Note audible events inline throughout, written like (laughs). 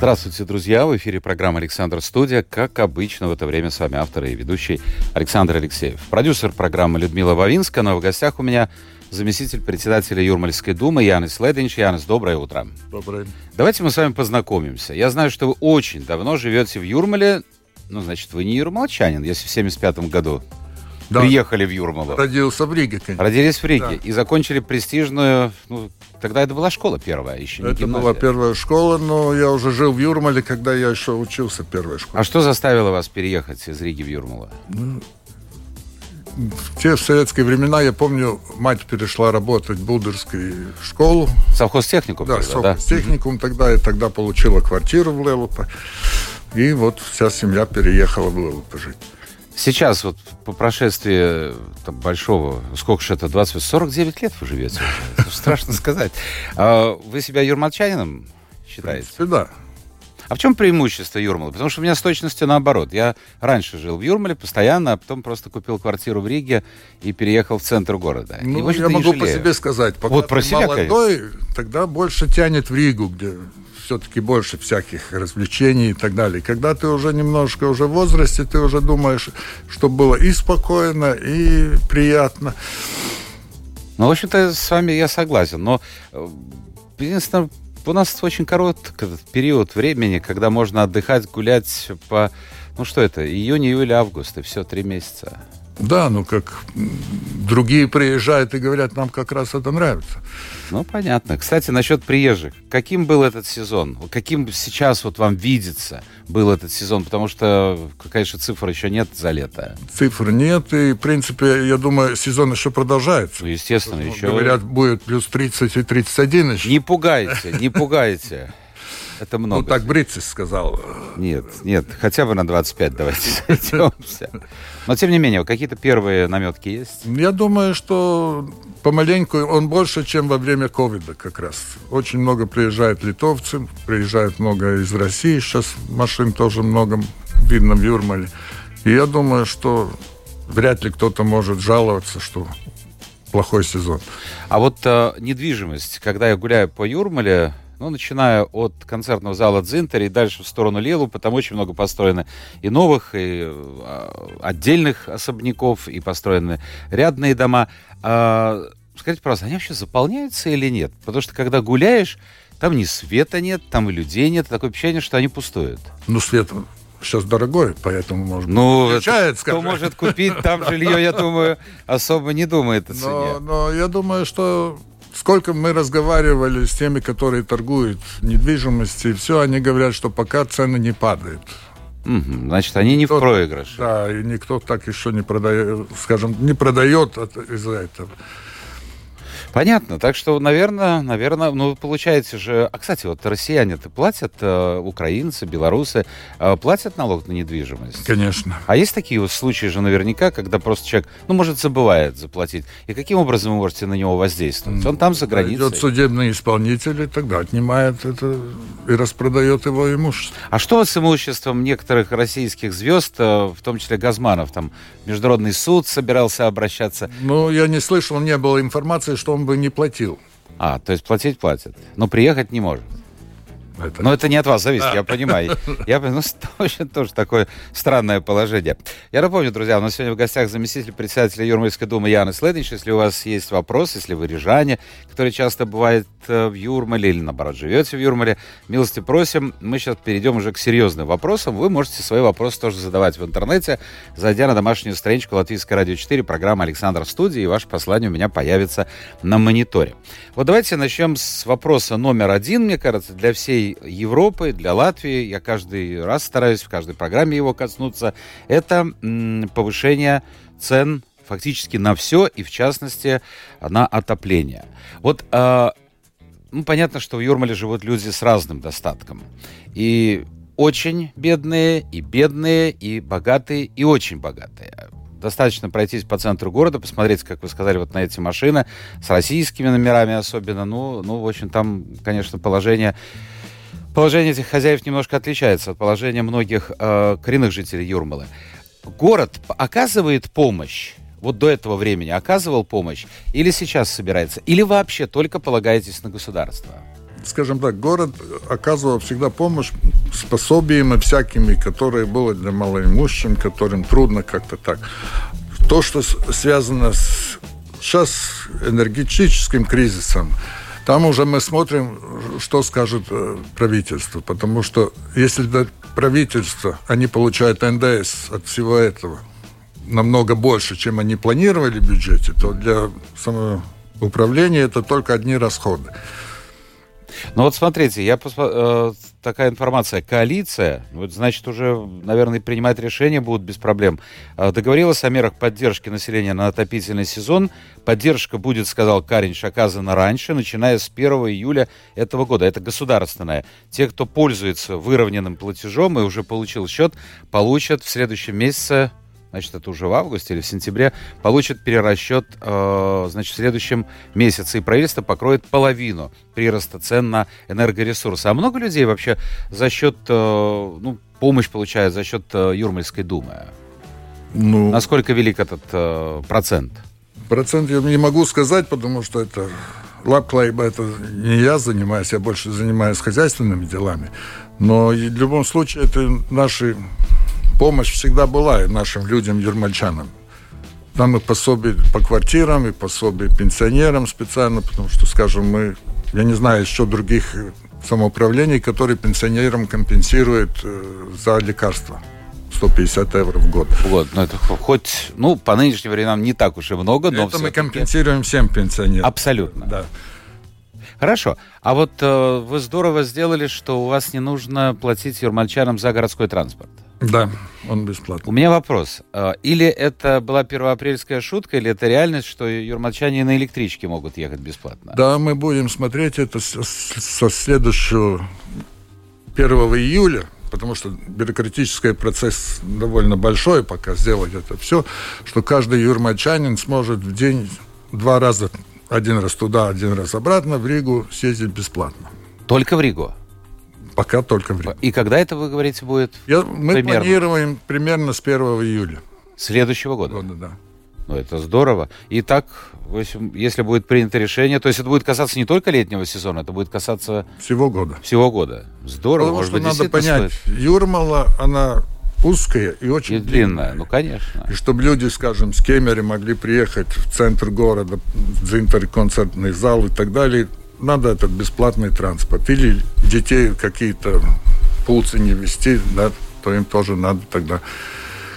Здравствуйте, друзья! В эфире программа «Александр Студия». Как обычно, в это время с вами автор и ведущий Александр Алексеев. Продюсер программы Людмила Вавинска, но в гостях у меня заместитель председателя Юрмальской думы Янис Лединч. Янис, доброе утро. Доброе. Давайте мы с вами познакомимся. Я знаю, что вы очень давно живете в Юрмале. Ну, значит, вы не юрмалчанин, если в 75 году Да. приехали в Юрмалу. Родился в Риге, конечно. Родились в Риге Да. и закончили престижную... Ну, тогда это была школа первая, еще не Это гимназия. была первая школа, но я уже жил в Юрмале, когда я еще учился в первой школе. А что заставило вас переехать из Риги в Юрмалу? В те советские времена, я помню, мать перешла работать в Будерскую школу. Совхозтехникум Да, тогда, да? техникум тогда, и тогда получила квартиру в Лелупе. И вот вся семья переехала в Лелупе жить. Сейчас вот по прошествии там, большого, сколько же это, 20, 49 лет вы живете уже. Страшно (laughs) сказать. А Вы себя юрмалчанином В считаете? принципе, да. А в чем преимущество Юрмала? Потому что у меня с точностью наоборот. Я раньше жил в Юрмале постоянно, а потом просто купил квартиру в Риге и переехал в центр города. И, Ну, общем-то, я могу по себе сказать. Пока Вот про себя, молодой, тогда больше тянет в Ригу, где все-таки больше всяких развлечений и так далее. Когда ты уже немножко уже в возрасте, ты уже думаешь, что было и спокойно, и приятно. Ну, в общем-то, с вами я согласен. Но э, единственное, у нас очень короткий период времени, когда можно отдыхать, гулять по... Ну, что это? Июнь, июль, август, и все, три месяца. Да, ну как другие приезжают и говорят, нам как раз это нравится. Ну, понятно. Кстати, насчет приезжих. Каким был этот сезон? Каким сейчас вот вам видится был этот сезон? Потому что, конечно, цифр еще нет за лето. Цифр нет, и, в принципе, я думаю, сезон еще продолжается. Ну, естественно, Ну, еще... Говорят, будет плюс 30 и 31 еще. Не пугайте, не пугайте. Это ну, много. так Брицис сказал. Нет, нет, хотя бы на 25 давайте (laughs) сойдемся. Но, тем не менее, какие-то первые наметки есть? Я думаю, что помаленьку он больше, чем во время ковида как раз. Очень много приезжает литовцы, приезжает много из России. Сейчас машин тоже много видно в Юрмале. И я думаю, что вряд ли кто-то может жаловаться, что плохой сезон. А вот э, недвижимость, когда я гуляю по Юрмале, ну, начиная от концертного зала Дзинтер и дальше в сторону Лелупа, там очень много построено и новых, и э, отдельных особняков, и построены рядные дома. А, скажите, пожалуйста, они вообще заполняются или нет? Потому что, когда гуляешь, там ни света нет, там и людей нет, такое ощущение, что они пустуют. Ну, свет сейчас дорогой, поэтому, может быть, Ну, это включает, кто скажем. может купить там жилье, я думаю, особо не думает о цене. Но, но я думаю, что сколько мы разговаривали с теми, которые торгуют недвижимостью, все, они говорят, что пока цены не падают. Значит, они не в Тот- проигрыше. Да, и никто так еще не продает, скажем, не продает из-за этого. Понятно. Так что, наверное, наверное, ну, получаете же... А, кстати, вот россияне-то платят, э, украинцы, белорусы, э, платят налог на недвижимость? Конечно. А есть такие вот случаи же наверняка, когда просто человек, ну, может, забывает заплатить. И каким образом вы можете на него воздействовать? Он там за границей. Идет судебный исполнитель, и тогда отнимает это и распродает его имущество. А что с имуществом некоторых российских звезд, э, в том числе Газманов? Там Международный суд собирался обращаться. Ну, я не слышал, не было информации, что он бы не платил. А, то есть платить платят, но приехать не может. Это. Но это не от вас зависит, я понимаю. Я понимаю, ну, (laughs) тоже такое странное положение. Я напомню, друзья, у нас сегодня в гостях заместитель председателя Юрмальской думы Яна Следович. Если у вас есть вопрос, если вы рижане, который часто бывает э, в Юрмале или, наоборот, живете в Юрмале, милости просим. Мы сейчас перейдем уже к серьезным вопросам. Вы можете свои вопросы тоже задавать в интернете, зайдя на домашнюю страничку Латвийской радио 4, программа Александр Студии, и ваше послание у меня появится на мониторе. Вот давайте начнем с вопроса номер один, мне кажется, для всей Европы, для Латвии. Я каждый раз стараюсь в каждой программе его коснуться. Это повышение цен фактически на все, и в частности на отопление. Вот а, ну, понятно, что в Юрмале живут люди с разным достатком. И очень бедные, и бедные, и богатые, и очень богатые. достаточно пройтись по центру города, посмотреть, как вы сказали, вот на эти машины, с российскими номерами особенно. Ну, ну в общем, там, конечно, положение Положение этих хозяев немножко отличается от положения многих э, коренных жителей Юрмалы. Город оказывает помощь вот до этого времени оказывал помощь или сейчас собирается, или вообще только полагаетесь на государство? Скажем так, город оказывал всегда помощь с пособиями всякими, которые были для малоимущим, которым трудно как-то так. То, что связано с сейчас энергетическим кризисом, там уже мы смотрим, что скажет э, правительство. Потому что если правительство, они получают НДС от всего этого намного больше, чем они планировали в бюджете, то для самоуправления это только одни расходы. Ну вот смотрите, я посмо... э, такая информация. Коалиция, вот, значит, уже, наверное, принимать решения будут без проблем. Э, договорилась о мерах поддержки населения на отопительный сезон. Поддержка будет, сказал Каринч, оказана раньше, начиная с 1 июля этого года. Это государственная. Те, кто пользуется выровненным платежом и уже получил счет, получат в следующем месяце значит, это уже в августе или в сентябре, получит перерасчет, э, значит, в следующем месяце. И правительство покроет половину прироста цен на энергоресурсы. А много людей вообще за счет, э, ну, помощь получают за счет э, Юрмальской думы? Ну, Насколько велик этот э, процент? Процент я не могу сказать, потому что это лапклейба это не я занимаюсь, я больше занимаюсь хозяйственными делами. Но в любом случае это наши помощь всегда была нашим людям, юрмальчанам. Там и пособие по квартирам, и пособие пенсионерам специально, потому что, скажем, мы, я не знаю еще других самоуправлений, которые пенсионерам компенсируют э, за лекарства. 150 евро в год. Вот, ну это хоть, ну, по нынешним временам не так уж и много, но Это мы компенсируем всем пенсионерам. Абсолютно. Да. Хорошо. А вот э, вы здорово сделали, что у вас не нужно платить юрмальчанам за городской транспорт. Да, он бесплатный. У меня вопрос. А, или это была первоапрельская шутка, или это реальность, что юрмальчане на электричке могут ехать бесплатно? Да, мы будем смотреть это со следующего 1 июля, потому что бюрократический процесс довольно большой, пока сделать это все, что каждый юрмальчанин сможет в день два раза, один раз туда, один раз обратно в Ригу съездить бесплатно. Только в Ригу? Пока только в Риге. И когда это, вы говорите, будет? Я, мы примерно? планируем примерно с 1 июля. Следующего года? Года, да. Ну, это здорово. И так, если будет принято решение, то есть это будет касаться не только летнего сезона, это будет касаться... Всего года. Всего года. Здорово. Потому Может что быть, надо понять, стоит... Юрмала, она узкая и очень и длинная. длинная. Ну, конечно. И чтобы люди, скажем, с Кемери могли приехать в центр города, в центр концертный зал и так далее, надо этот бесплатный транспорт. Или детей какие-то пулцы не вести, да, то им тоже надо тогда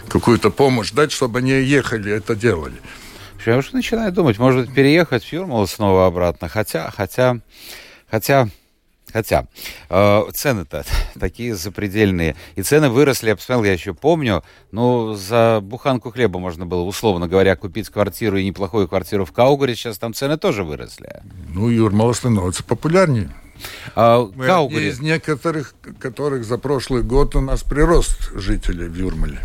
какую-то помощь дать, чтобы они ехали, это делали. Я уже начинаю думать, может переехать в Юрмалу снова обратно. Хотя, хотя, хотя Хотя э, цены-то (laughs) такие запредельные. И цены выросли, я посмотрел, я еще помню, ну, за буханку хлеба можно было, условно говоря, купить квартиру и неплохую квартиру в Каугаре. Сейчас там цены тоже выросли. Ну, Юрмала становится популярнее. А, Мы Каугаре... из некоторых, которых за прошлый год у нас прирост жителей в Юрмале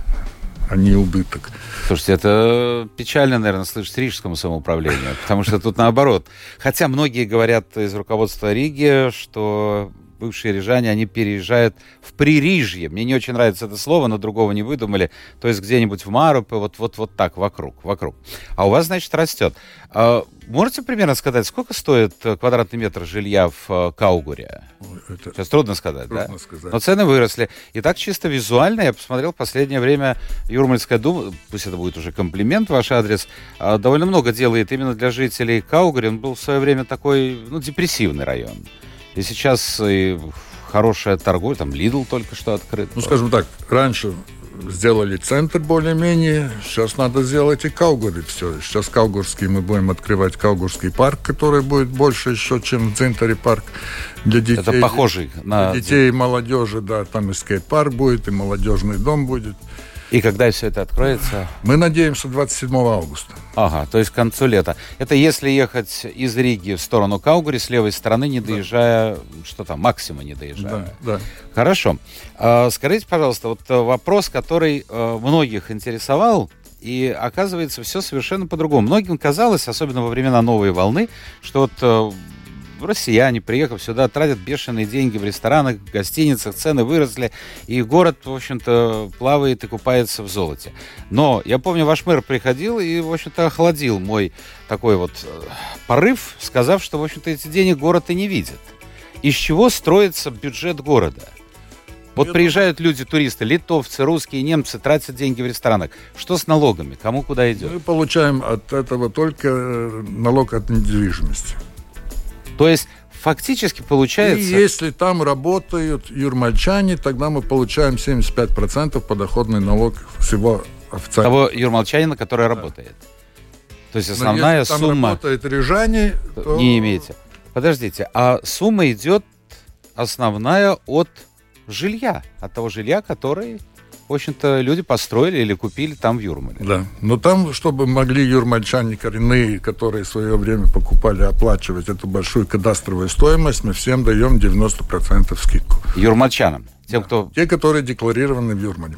а не убыток. Слушайте, это печально, наверное, слышать рижскому самоуправлению, потому что тут наоборот. Хотя многие говорят из руководства Риги, что бывшие рижане, они переезжают в Пририжье. Мне не очень нравится это слово, но другого не выдумали. То есть где-нибудь в Марупе, вот, вот, вот так, вокруг, вокруг. А у вас, значит, растет. А, можете примерно сказать, сколько стоит квадратный метр жилья в э, Каугуре? Это Сейчас трудно сказать, трудно да? Сказать. Но цены выросли. И так чисто визуально я посмотрел в последнее время Юрмальская дума, пусть это будет уже комплимент ваш адрес, а, довольно много делает именно для жителей Каугури. Он был в свое время такой, ну, депрессивный район. И сейчас и хорошая торговля, там Lidl только что открыт. Ну, скажем так, раньше сделали центр более-менее, сейчас надо сделать и Каугури все. Сейчас Каугурский мы будем открывать Каугурский парк, который будет больше еще, чем в центре парк для детей. Это похожий на... Для детей и молодежи, да, там и скейт-парк будет, и молодежный дом будет. И когда все это откроется? Мы надеемся 27 августа. Ага, то есть к концу лета. Это если ехать из Риги в сторону Каугури, с левой стороны, не доезжая, да. что там, максима не доезжая. Да, да. Хорошо. А, скажите, пожалуйста, вот э, вопрос, который э, многих интересовал, и оказывается все совершенно по-другому. Многим казалось, особенно во времена новой волны, что вот э, россияне, приехав сюда, тратят бешеные деньги в ресторанах, в гостиницах, цены выросли, и город, в общем-то, плавает и купается в золоте. Но я помню, ваш мэр приходил и, в общем-то, охладил мой такой вот э, порыв, сказав, что, в общем-то, эти денег город и не видит. Из чего строится бюджет города? Вот приезжают люди, туристы, литовцы, русские, немцы, тратят деньги в ресторанах. Что с налогами? Кому куда идет? Мы получаем от этого только э, налог от недвижимости. То есть фактически получается... И если там работают юрмальчане, тогда мы получаем 75% подоходный налог всего официально. Того юрмальчанина, который да. работает. То есть основная Но если там сумма... работает рижане, то... Не имеете. Подождите, а сумма идет основная от жилья, от того жилья, который в общем-то, люди построили или купили там в Юрмале. Да, но там, чтобы могли юрмальчане коренные, которые в свое время покупали, оплачивать эту большую кадастровую стоимость, мы всем даем 90% скидку. Юрмальчанам? Тем, да. кто... Те, которые декларированы в Юрмале.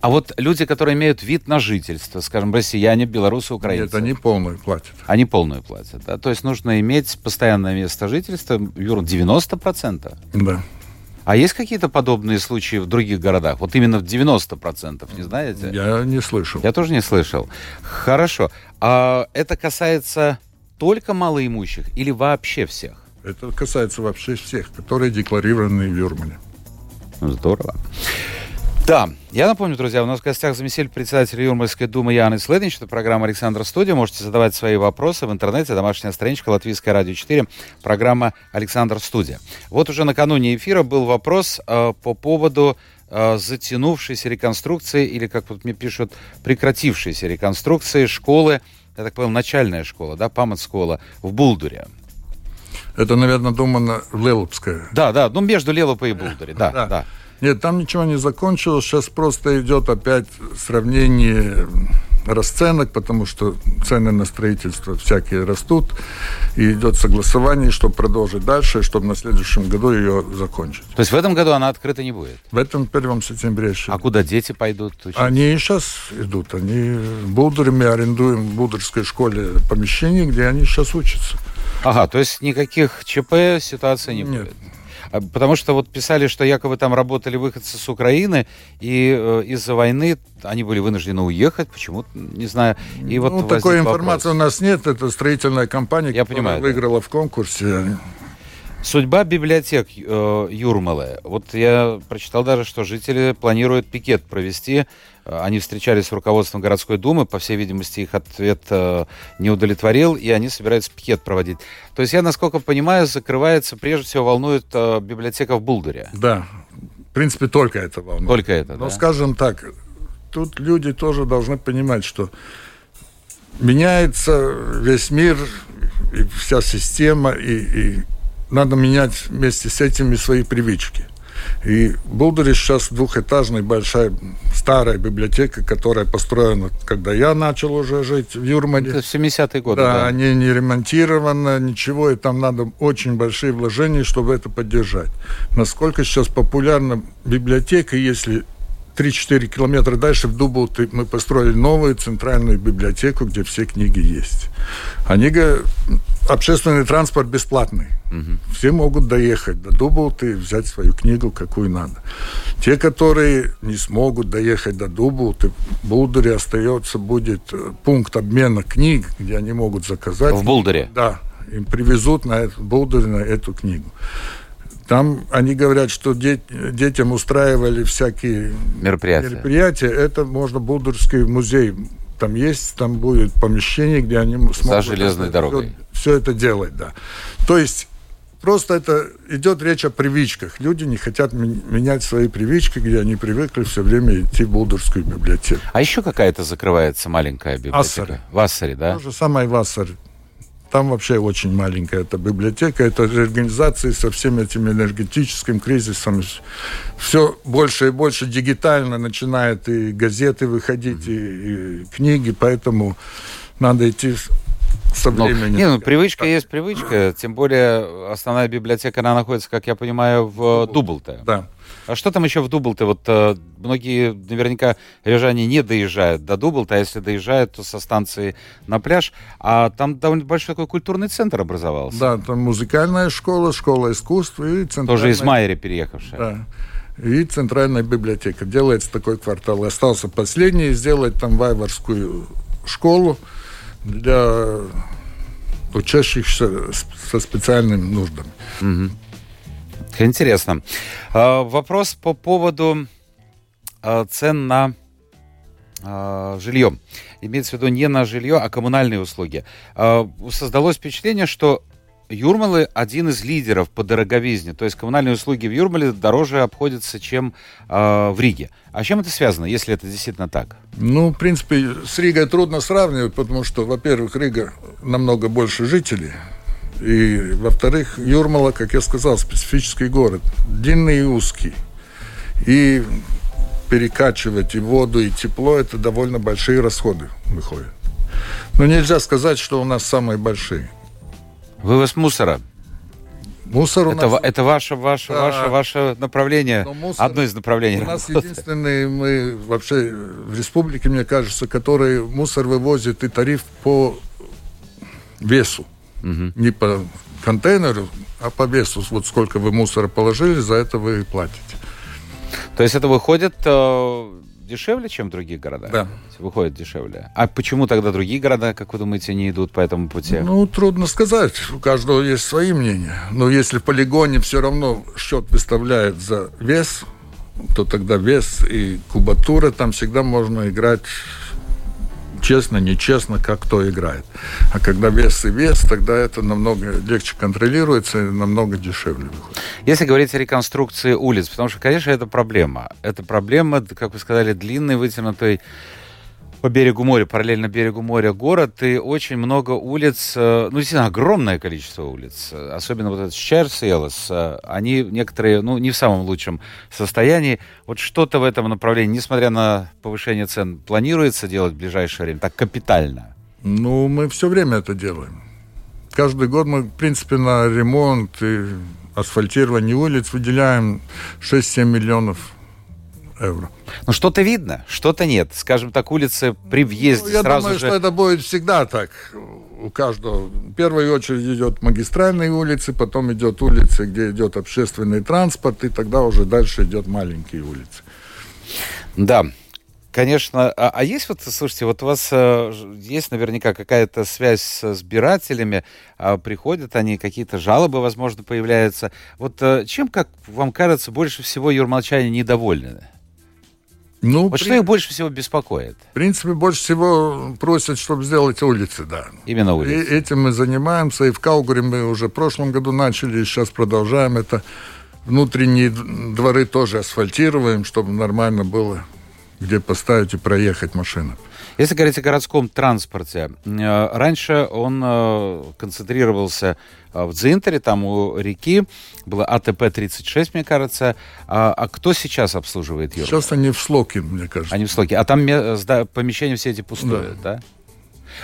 А вот люди, которые имеют вид на жительство, скажем, россияне, белорусы, украинцы. Нет, они полную платят. Они полную платят, да? То есть нужно иметь постоянное место жительства, Юр, 90%? Да. А есть какие-то подобные случаи в других городах? Вот именно в 90%, не знаете? Я не слышал. Я тоже не слышал. Хорошо. А это касается только малоимущих или вообще всех? Это касается вообще всех, которые декларированы в Юрмале. Здорово. Да, я напомню, друзья, у нас в гостях заместитель председателя Юрмальской думы Яны Следович. Это программа «Александра Студия». Можете задавать свои вопросы в интернете. Домашняя страничка Латвийское радио 4. Программа «Александр Студия». Вот уже накануне эфира был вопрос э, по поводу э, затянувшейся реконструкции, или, как вот мне пишут, прекратившейся реконструкции школы, я так понял, начальная школа, да, Памат-школа в Булдуре. Это, наверное, думано Лелупская. Да, да, ну между Лелупой и Булдуре, да, да. да. Нет, там ничего не закончилось. Сейчас просто идет опять сравнение расценок, потому что цены на строительство всякие растут, и идет согласование, чтобы продолжить дальше, чтобы на следующем году ее закончить. То есть в этом году она открыта не будет? В этом первом сентябре еще. А куда дети пойдут? Учиться? Они сейчас идут. Они в Булдуре, мы арендуем в Булдурской школе помещение, где они сейчас учатся. Ага, то есть никаких ЧП ситуации не Нет. будет? А, потому что вот писали, что якобы там работали выходцы с Украины, и э, из-за войны они были вынуждены уехать, почему не знаю. И ну, вот такой информации вопрос. у нас нет. Это строительная компания, Я которая понимаю, выиграла да. в конкурсе. Судьба библиотек э, Юрмалы. Вот я прочитал даже, что жители планируют пикет провести. Они встречались с руководством городской думы, по всей видимости, их ответ э, не удовлетворил, и они собираются пикет проводить. То есть я, насколько понимаю, закрывается, прежде всего, волнует э, библиотека в Булдуре. Да, в принципе, только это волнует. Только это, Но, да? скажем так, тут люди тоже должны понимать, что меняется весь мир, и вся система, и, и надо менять вместе с этими свои привычки. И Булдере сейчас двухэтажная большая старая библиотека, которая построена, когда я начал уже жить в Юрмале. Это 70-е годы, да, да. они не ремонтированы, ничего, и там надо очень большие вложения, чтобы это поддержать. Насколько сейчас популярна библиотека, если 3-4 километра дальше в Дубулте мы построили новую центральную библиотеку, где все книги есть. Они говорят, общественный транспорт бесплатный. Мгм. Все могут доехать до Дубулты и взять свою книгу, какую надо. Те, которые не смогут доехать до Дубулты, в Булдере остается будет э, пункт обмена книг, где они могут заказать. В Булдере? Да, им привезут на это, в Булдере на эту книгу. Там они говорят, что дет- детям устраивали всякие Мероприятия. мероприятия. Это можно Булдурский музей. Там есть, там будет помещение, где они смогут... железной дорогой. Все это делать, да. То есть просто это идет речь о привычках. Люди не хотят менять свои привычки, где они привыкли все время идти в Булдурскую библиотеку. А еще какая-то закрывается маленькая библиотека? Ассари. В Ассари, да? То же самое и Вассар. Там вообще очень маленькая эта библиотека. Это организации со всеми этими энергетическим кризисом. Все больше и больше дигитально начинает и газеты выходить, и, и книги, поэтому надо идти со Ну, временем. не, ну, привычка есть привычка, тем более основная библиотека, она находится, как я понимаю, в Дублте. Да. А что там еще в Дублте? Вот э, многие наверняка рижане не доезжают до Дублта, а если доезжают, то со станции на пляж. А там довольно большой такой культурный центр образовался. Да, там музыкальная школа, школа искусств и центральная... Тоже из Майери переехавшая. Да. И центральная библиотека. Делается такой квартал. Остался последний, сделать там вайварскую школу для учащихся со специальными нуждами. Угу. Интересно. А, вопрос по поводу а, цен на а, жилье. Имеется в виду не на жилье, а коммунальные услуги. Создалось впечатление, что Юрмалы один из лидеров по дороговизне. То есть коммунальные услуги в Юрмале дороже обходятся, чем э, в Риге. А чем это связано, если это действительно так? Ну, в принципе, с Ригой трудно сравнивать, потому что, во-первых, Рига намного больше жителей. И, во-вторых, Юрмала, как я сказал, специфический город. Длинный и узкий. И перекачивать и воду, и тепло – это довольно большие расходы выходят. Но нельзя сказать, что у нас самые большие. Вывоз мусора. Мусор у это, нас... это ваше, ваше, да. ваше, ваше направление, мусор... одно из направлений. У нас единственные мы вообще в республике, мне кажется, который мусор вывозит и тариф по весу. Угу. Не по контейнеру, а по весу. Вот сколько вы мусора положили, за это вы платите. То есть это выходит э, дешевле, чем в других городах? Да. Выходит дешевле. А почему тогда другие города, как вы думаете, не идут по этому пути? Ну, трудно сказать. У каждого есть свои мнения. Но если в полигоне все равно счет выставляет за вес, то тогда вес и кубатура там всегда можно играть честно, нечестно, как кто играет. А когда вес и вес, тогда это намного легче контролируется и намного дешевле выходит. Если говорить о реконструкции улиц, потому что, конечно, это проблема. Это проблема, как вы сказали, длинной, вытянутой по берегу моря, параллельно берегу моря город, и очень много улиц, э, ну, действительно, огромное количество улиц, особенно вот этот Щерсиелос, э, они некоторые, ну, не в самом лучшем состоянии. Вот что-то в этом направлении, несмотря на повышение цен, планируется делать в ближайшее время, так капитально? Ну, мы все время это делаем. Каждый год мы, в принципе, на ремонт и асфальтирование улиц выделяем 6-7 миллионов евро. Ну, что-то видно, что-то нет. Скажем так, улицы при въезде ну, я сразу думаю, же... что это будет всегда так. У каждого. В первую очередь идет магистральные улицы, потом идет улицы, где идет общественный транспорт, и тогда уже дальше идет маленькие улицы. Да, Конечно. А, а есть вот, слушайте, вот у вас э, есть наверняка какая-то связь с избирателями, э, приходят они, какие-то жалобы, возможно, появляются. Вот э, чем, как вам кажется, больше всего юрмалчане недовольны? Ну, вот при... что их больше всего беспокоит? В принципе, больше всего просят, чтобы сделать улицы, да. Именно улицы. И этим мы занимаемся. И в Каугуре мы уже в прошлом году начали, и сейчас продолжаем это. Внутренние дворы тоже асфальтируем, чтобы нормально было где поставить и проехать машину. Если говорить о городском транспорте, э, раньше он э, концентрировался э, в Дзинтере, там у реки, было АТП-36, мне кажется. А, а кто сейчас обслуживает Юру? Сейчас они в Слоке, мне кажется. Они в Слоке. А там помещения все эти пустые, да? да?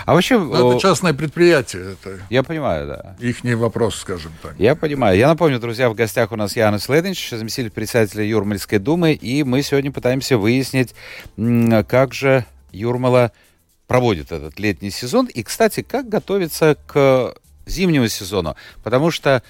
А вообще... Ну, это частное предприятие. Это я понимаю, да. Их не вопрос, скажем так. Я понимаю. Я напомню, друзья, в гостях у нас Янис Лединч, заместитель председателя Юрмальской думы, и мы сегодня пытаемся выяснить, как же Юрмала проводит этот летний сезон. И, кстати, как готовится к зимнему сезону. Потому что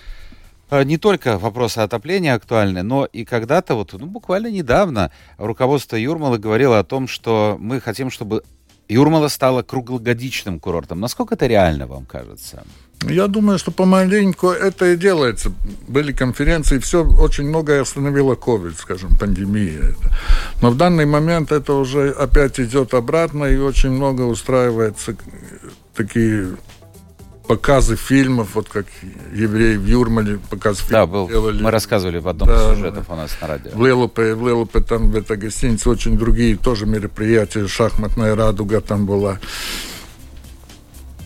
э, не только вопросы отопления актуальны, но и когда-то, вот, ну, буквально недавно, руководство Юрмалы говорило о том, что мы хотим, чтобы Юрмала стала круглогодичным курортом. Насколько это реально, вам кажется? Я думаю, что помаленьку это и делается. Были конференции, все очень многое остановило COVID, скажем, пандемия. Но в данный момент это уже опять идет обратно, и очень много устраивается такие показы фильмов, вот как евреи в Юрмале показ фильмов Да, был, делали. мы рассказывали в одном да, из сюжетов у нас на радио. В Лелупе, в Лелупе там в этой гостинице очень другие тоже мероприятия, шахматная радуга там была.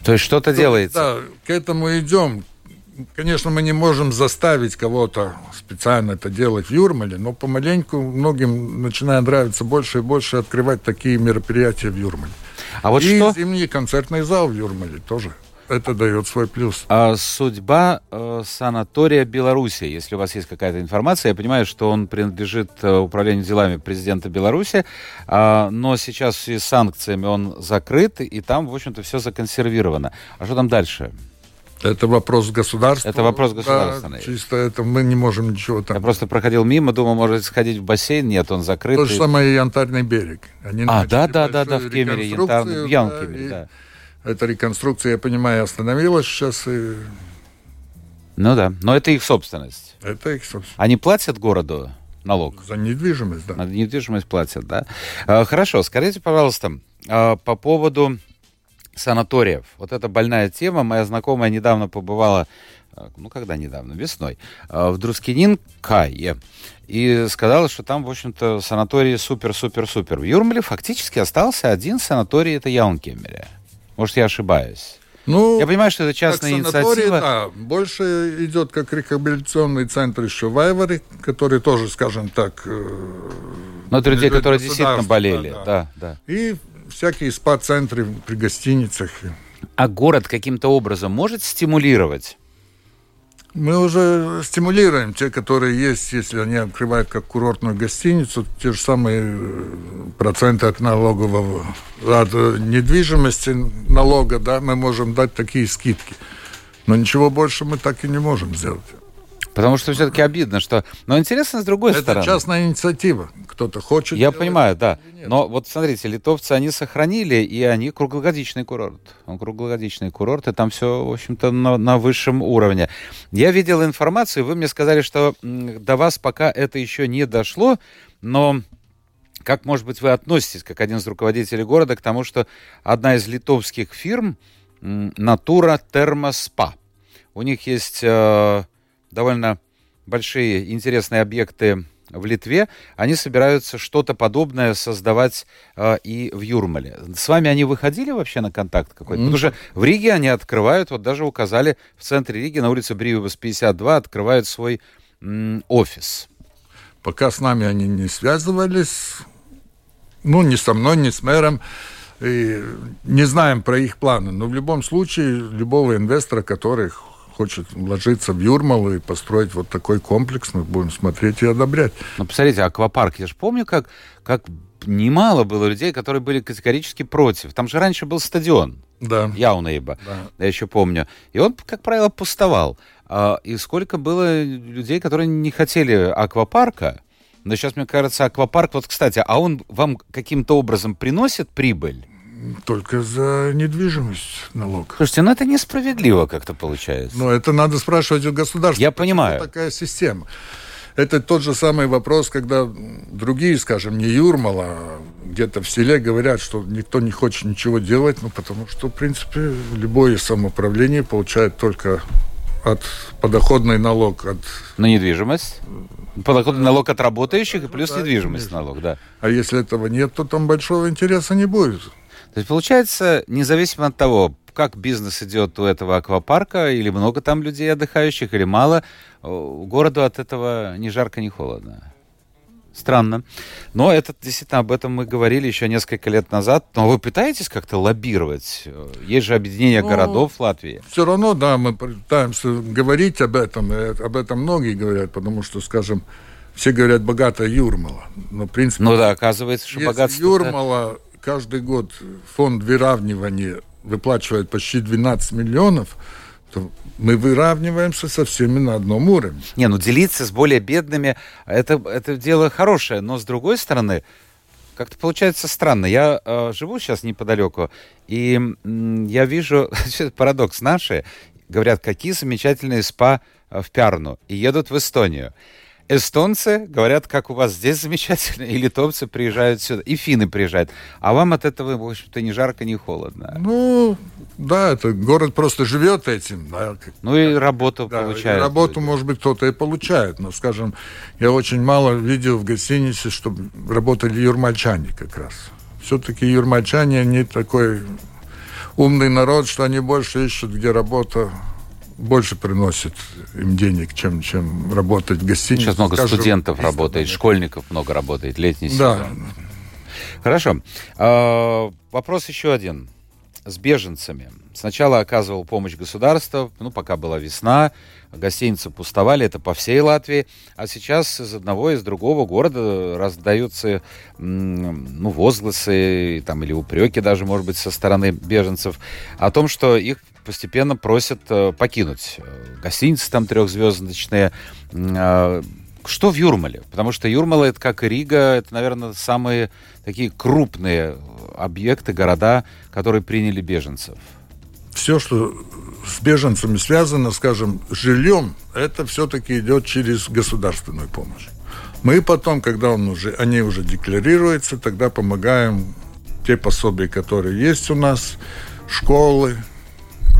То есть что-то делается? Да, к этому идем. Конечно, мы не можем заставить кого-то специально это делать в Юрмале, но помаленьку многим начинает нравиться больше и больше открывать такие мероприятия в Юрмале. А вот и что? зимний концертный зал в Юрмале тоже. это дает свой плюс. А судьба э, санатория Беларуси, если у вас есть какая-то информация, я понимаю, что он принадлежит э, управлению делами президента Беларуси, э, но сейчас с санкциями он закрыт, и там, в общем-то, все законсервировано. А что там дальше? Это вопрос государства. Это вопрос государства. Да, чисто это мы не можем ничего там. Я просто проходил мимо, думал, может сходить в бассейн. Нет, он закрыт. То же самое и Янтарный берег. Они а, да, да, да, да, в Кемере, Янтарный, в Янкеме, да. Эта реконструкция, я понимаю, остановилась сейчас. И... Ну да, но это их собственность. Это их собственность. Они платят городу налог? За недвижимость, да. За недвижимость платят, да. А, хорошо, скажите, пожалуйста, а, по поводу санаториев. Вот это больная тема. Моя знакомая недавно побывала, а, ну, когда недавно, весной, а, в Друскинин Кае. И сказала, что там, в общем-то, санатории супер-супер-супер. В Юрмале фактически остался один санаторий, это Яункемере. Может, я ошибаюсь. Ну, я понимаю, что это частная инициатива. Да, больше идет как рехабилитационный центр еще в Айваре, который тоже, скажем так... Э, Но это людей, которые действительно болели. Да, да. да. И всякие спа-центры при гостиницах. А город каким-то образом может стимулировать? Мы уже стимулируем те, которые есть, если они открывают как курортную гостиницу, те же самые э, проценты от налогового, от недвижимости налога, да, мы можем дать такие скидки. Но ничего больше мы так и не можем сделать. Потому что все-таки обидно, что... Но интересно с другой Это стороны. Это частная инициатива. Кто-то хочет... Я понимаю, да. Но вот смотрите, литовцы, они сохранили, и они круглогодичный курорт. Он круглогодичный курорт, и там все, в общем-то, на, на высшем уровне. Я видел информацию, вы мне сказали, что до вас пока это еще не дошло, но... Как, может быть, вы относитесь, как один из руководителей города, к тому, что одна из литовских фирм Натура Термоспа. У них есть э, довольно большие интересные объекты в Литве, они собираются что-то подобное создавать э, и в Юрмале. С вами они выходили вообще на контакт какой-то? Mm-hmm. Потому что в Риге они открывают, вот даже указали в центре Риги, на улице Бривус 52, открывают свой м, офис. Пока с нами они не связывались, ну, ни со мной, ни с мэром, и не знаем про их планы. Но в любом случае, любого инвестора, который хочет вложиться в Юрмал и построить вот такой комплекс, мы будем смотреть и одобрять. Ну, посмотрите, аквапарк, я же помню, как, как немало было людей, которые были категорически против. Там же раньше был стадион. Да. Яунейба, да. я еще помню. И он, как правило, пустовал. А, и сколько было людей, которые не хотели аквапарка, но сейчас, мне кажется, аквапарк... Вот, кстати, а он вам каким-то образом приносит прибыль? Только за недвижимость налог. Слушайте, ну это несправедливо как-то получается. Но это надо спрашивать у государства. Я понимаю. Такая система. Это тот же самый вопрос, когда другие, скажем, не Юрмала, а где-то в селе говорят, что никто не хочет ничего делать, ну, потому что, в принципе, любое самоуправление получает только от подоходный налог от... На недвижимость? Подоходный налог от работающих и плюс да, недвижимость налог, да. А если этого нет, то там большого интереса не будет. То есть получается, независимо от того, как бизнес идет у этого аквапарка, или много там людей отдыхающих, или мало, городу от этого ни жарко, ни холодно. Странно. Но это действительно об этом мы говорили еще несколько лет назад. Но вы пытаетесь как-то лоббировать? Есть же объединение ну, городов в Латвии. Все равно, да, мы пытаемся говорить об этом. И об этом многие говорят, потому что, скажем, все говорят богатая Юрмала. Но, в принципе, ну да, оказывается, что богатство... Юрмала каждый год фонд выравнивания выплачивает почти 12 миллионов, то мы выравниваемся со всеми на одном уровне. Не, ну делиться с более бедными, это, это дело хорошее, но с другой стороны, как-то получается странно. Я э, живу сейчас неподалеку, и э, я вижу, (laughs) парадокс наши, говорят, какие замечательные спа в Пярну, и едут в Эстонию эстонцы говорят, как у вас здесь замечательно, и литовцы приезжают сюда, и финны приезжают. А вам от этого, в общем-то, ни жарко, ни холодно. Ну, да, это город просто живет этим. Да. Ну и работу да, получает. И работу, может быть, кто-то и получает. Но, скажем, я очень мало видел в гостинице, чтобы работали юрмальчане как раз. Все-таки юрмальчане, они такой умный народ, что они больше ищут, где работа больше приносит им денег, чем, чем работать в гостинице. Сейчас много Скажу, студентов работает, да. школьников много работает, летний сезон. Да. Хорошо. А, вопрос еще один. с беженцами. Сначала оказывал помощь государство, ну, пока была весна, гостиницы пустовали, это по всей Латвии, а сейчас из одного, из другого города раздаются, ну, возгласы, там, или упреки даже, может быть, со стороны беженцев о том, что их постепенно просят э, покинуть э, гостиницы там трехзвездочные, а, что в Юрмале? Потому что Юрмала, это как и Рига, это, наверное, самые такие крупные объекты, города, которые приняли беженцев. Все, что с беженцами связано, скажем, с жильем, это все-таки идет через государственную помощь. Мы потом, когда он уже, они уже декларируются, тогда помогаем те пособия, которые есть у нас, школы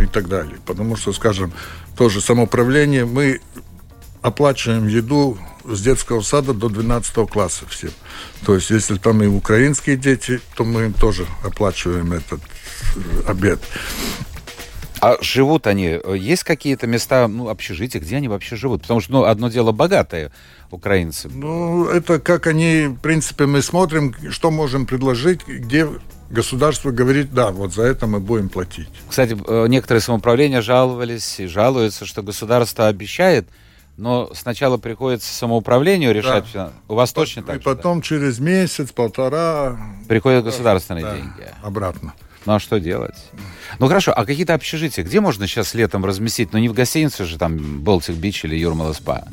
и так далее. Потому что, скажем, тоже самоуправление, мы оплачиваем еду с детского сада до 12 класса всем. То есть, если там и украинские дети, то мы им тоже оплачиваем этот э, обед. А живут они, э, есть какие-то места, ну, общежития, где они вообще живут? Потому что, ну, одно дело богатые украинцы. Ну, это как они, в принципе, мы смотрим, что можем предложить, где государство говорит, да, вот за это мы будем платить. Кстати, э, некоторые самоуправления жаловались и жалуются, что государство обещает, но сначала приходится самоуправлению решать. Да. У вас точно так И потом да? через месяц, полтора... Приходят государственные да, деньги. Обратно. Ну а что делать? Ну хорошо, а какие-то общежития, где можно сейчас летом разместить? Ну не в гостинице же, там, Болтик Бич или Юрмала Спа.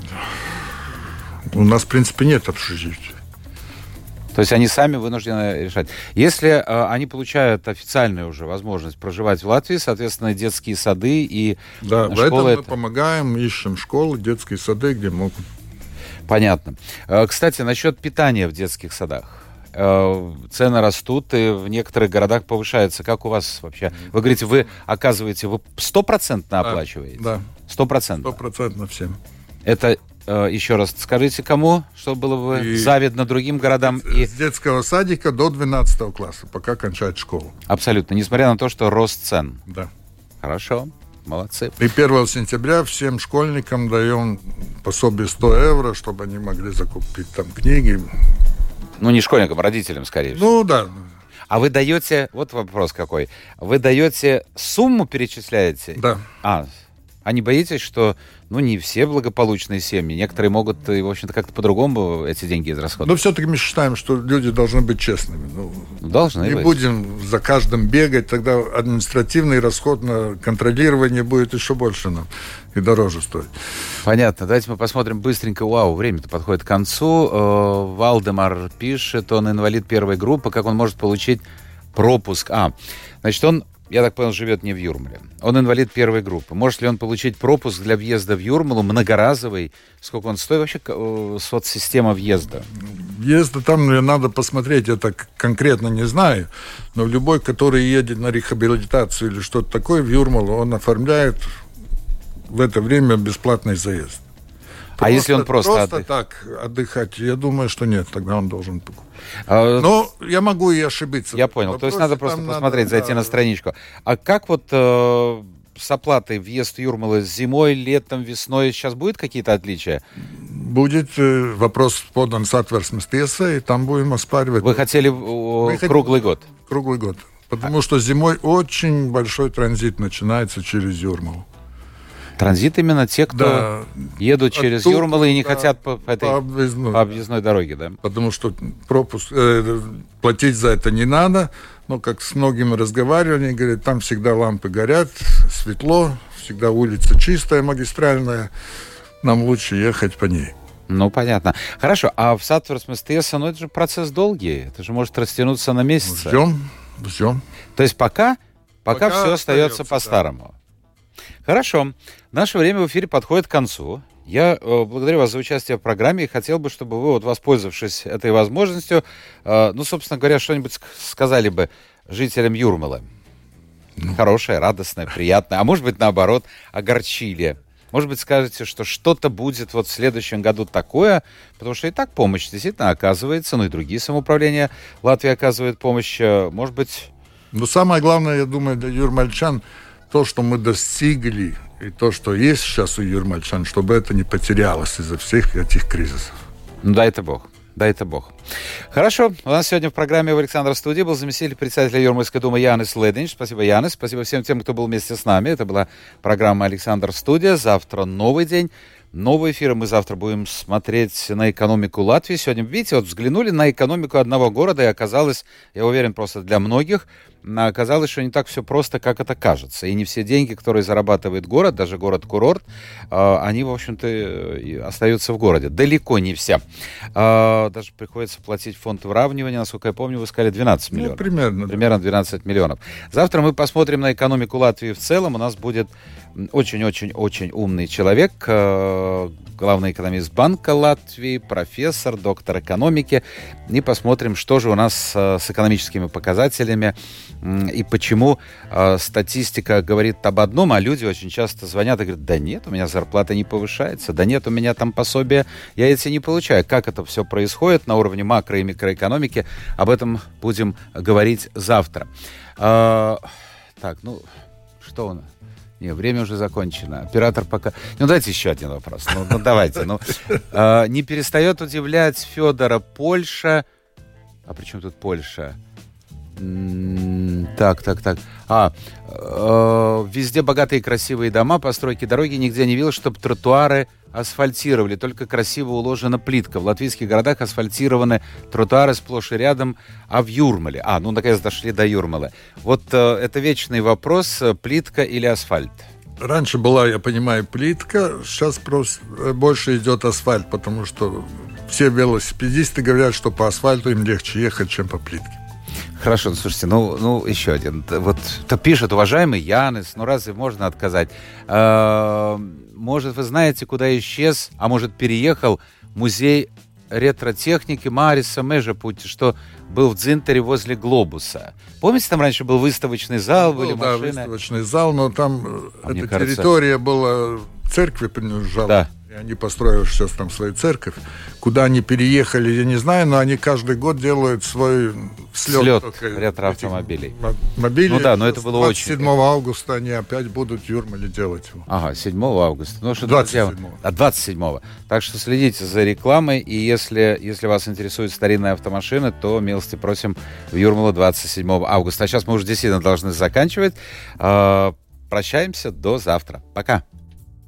У нас, в принципе, нет общежития. То есть они сами вынуждены решать. Если э, они получают официальную уже возможность проживать в Латвии, соответственно, детские сады и да, школы... Да, в этом это... мы помогаем, ищем школы, детские сады, где могут. Понятно. Э, кстати, насчет питания в детских садах. Э, цены растут, и в некоторых городах повышаются. Как у вас вообще? Вы говорите, вы оказываете, вы стопроцентно оплачиваете? Да. Стопроцентно? Стопроцентно всем. Это Э, еще раз скажите, кому, чтобы было бы и завидно другим городам. С и... детского садика до 12 класса, пока кончает школу. Абсолютно, несмотря на то, что рост цен. Да. Хорошо, молодцы. И 1 сентября всем школьникам даем пособие 100 евро, чтобы они могли закупить там книги. Ну, не школьникам, а родителям, скорее всего. Ну, да. А вы даете, вот вопрос какой, вы даете сумму, перечисляете? Да. А, а не боитесь, что ну, не все благополучные семьи. Некоторые могут, в общем-то, как-то по-другому эти деньги израсходовать. Но все-таки мы считаем, что люди должны быть честными. Ну, должны Не быть. будем за каждым бегать, тогда административный расход на контролирование будет еще больше нам и дороже стоить. Понятно. Давайте мы посмотрим быстренько. Вау, время-то подходит к концу. Э, Валдемар пишет, он инвалид первой группы, как он может получить пропуск? А, значит, он я так понял, живет не в Юрмале. Он инвалид первой группы. Может ли он получить пропуск для въезда в Юрмалу многоразовый? Сколько он стоит? Вообще э, соцсистема въезда? Въезда там надо посмотреть, я так конкретно не знаю. Но любой, который едет на реабилитацию или что-то такое в Юрмалу, он оформляет в это время бесплатный заезд. Просто, а если он просто, просто отдых... так отдыхать, я думаю, что нет, тогда он должен покупать. А, Но я могу и ошибиться. Я понял. То есть надо просто посмотреть, надо, зайти да, на страничку. А как вот э, с оплатой въезд Юрмалы зимой, летом, весной сейчас будет какие-то отличия? Будет э, вопрос подан Сатверсмес тесой, и там будем оспаривать. Вы хотели э, круглый год? Круглый год. Потому а... что зимой очень большой транзит начинается через Юрмалу. Транзит именно те, кто да. едут через Оттуда, Юрмалы и не да, хотят по, по, этой, по, объездной, по объездной дороге, да? Потому что пропуск, э, платить за это не надо. Но как с многими разговаривали, они говорят, там всегда лампы горят, светло, всегда улица чистая, магистральная. Нам лучше ехать по ней. Ну, понятно. Хорошо, а в Сатворсместеса, ну, это же процесс долгий, это же может растянуться на месяц. Ждем, ждем. То есть пока, пока, пока все остается, остается по-старому. Да. Хорошо. Наше время в эфире подходит к концу. Я э, благодарю вас за участие в программе и хотел бы, чтобы вы, вот, воспользовавшись этой возможностью, э, ну, собственно говоря, что-нибудь сказали бы жителям Юрмала. Ну. Хорошее, радостное, приятное. А может быть, наоборот, огорчили. Может быть, скажете, что что-то будет вот в следующем году такое, потому что и так помощь действительно оказывается, ну и другие самоуправления Латвии оказывают помощь. Э, может быть... Но самое главное, я думаю, для юрмальчан – то, что мы достигли, и то, что есть сейчас у юрмальчан, чтобы это не потерялось из-за всех этих кризисов. Ну, дай это Бог. Дай это Бог. Хорошо. У нас сегодня в программе в Александра студии был заместитель председателя Юрмальской думы Янис Лединч. Спасибо, Янис. Спасибо всем тем, кто был вместе с нами. Это была программа Александр студия. Завтра новый день. Новый эфир. Мы завтра будем смотреть на экономику Латвии. Сегодня, видите, вот взглянули на экономику одного города, и оказалось, я уверен, просто для многих, оказалось, что не так все просто, как это кажется. И не все деньги, которые зарабатывает город, даже город-курорт, а, они, в общем-то, остаются в городе. Далеко не все. А, даже приходится платить фонд выравнивания, насколько я помню, вы сказали 12 ну, миллионов. Ну, примерно. Примерно 12 миллионов. Завтра мы посмотрим на экономику Латвии в целом. У нас будет очень-очень-очень умный человек, э, главный экономист Банка Латвии, профессор, доктор экономики. И посмотрим, что же у нас э, с экономическими показателями и почему э, статистика говорит об одном, а люди очень часто звонят и говорят, да нет, у меня зарплата не повышается, да нет, у меня там пособия, я эти не получаю. Как это все происходит на уровне макро- и микроэкономики, об этом будем говорить завтра. Э, так, ну, что у нас? Не, время уже закончено. Оператор пока... Ну, давайте еще один вопрос. Ну, ну давайте. Ну, э, не перестает удивлять Федора Польша... А при чем тут Польша? Так, так, так. А, э, везде богатые красивые дома, постройки дороги, нигде не видел, чтобы тротуары асфальтировали, только красиво уложена плитка. В латвийских городах асфальтированы тротуары сплошь и рядом, а в Юрмале... А, ну, наконец дошли до Юрмала. Вот э, это вечный вопрос, э, плитка или асфальт? Раньше была, я понимаю, плитка, сейчас просто э, больше идет асфальт, потому что все велосипедисты говорят, что по асфальту им легче ехать, чем по плитке. Хорошо, ну, слушайте, ну, ну еще один. Вот то пишет, уважаемый Янис, ну разве можно отказать? Э, может, вы знаете, куда исчез, а может, переехал музей ретро-техники Мариса Межапути, что был в Дзинтере возле Глобуса. Помните, там раньше был выставочный зал, был, были да, машины? выставочный зал, но там а эта территория кажется... была церкви принадлежала. Да. И они построили сейчас там свою церковь. Куда они переехали, я не знаю, но они каждый год делают свой слет, слет ретро-автомобилей. Мобили. Ну да, но это было 27 очень... 27 августа они опять будут в Юрмале делать его. Ага, 7 августа. Ну, что 27 друзья... А, 27 -го. Так что следите за рекламой, и если, если вас интересует старинная автомашина, то милости просим в Юрмалу 27 августа. А сейчас мы уже действительно должны заканчивать. А, прощаемся до завтра. Пока.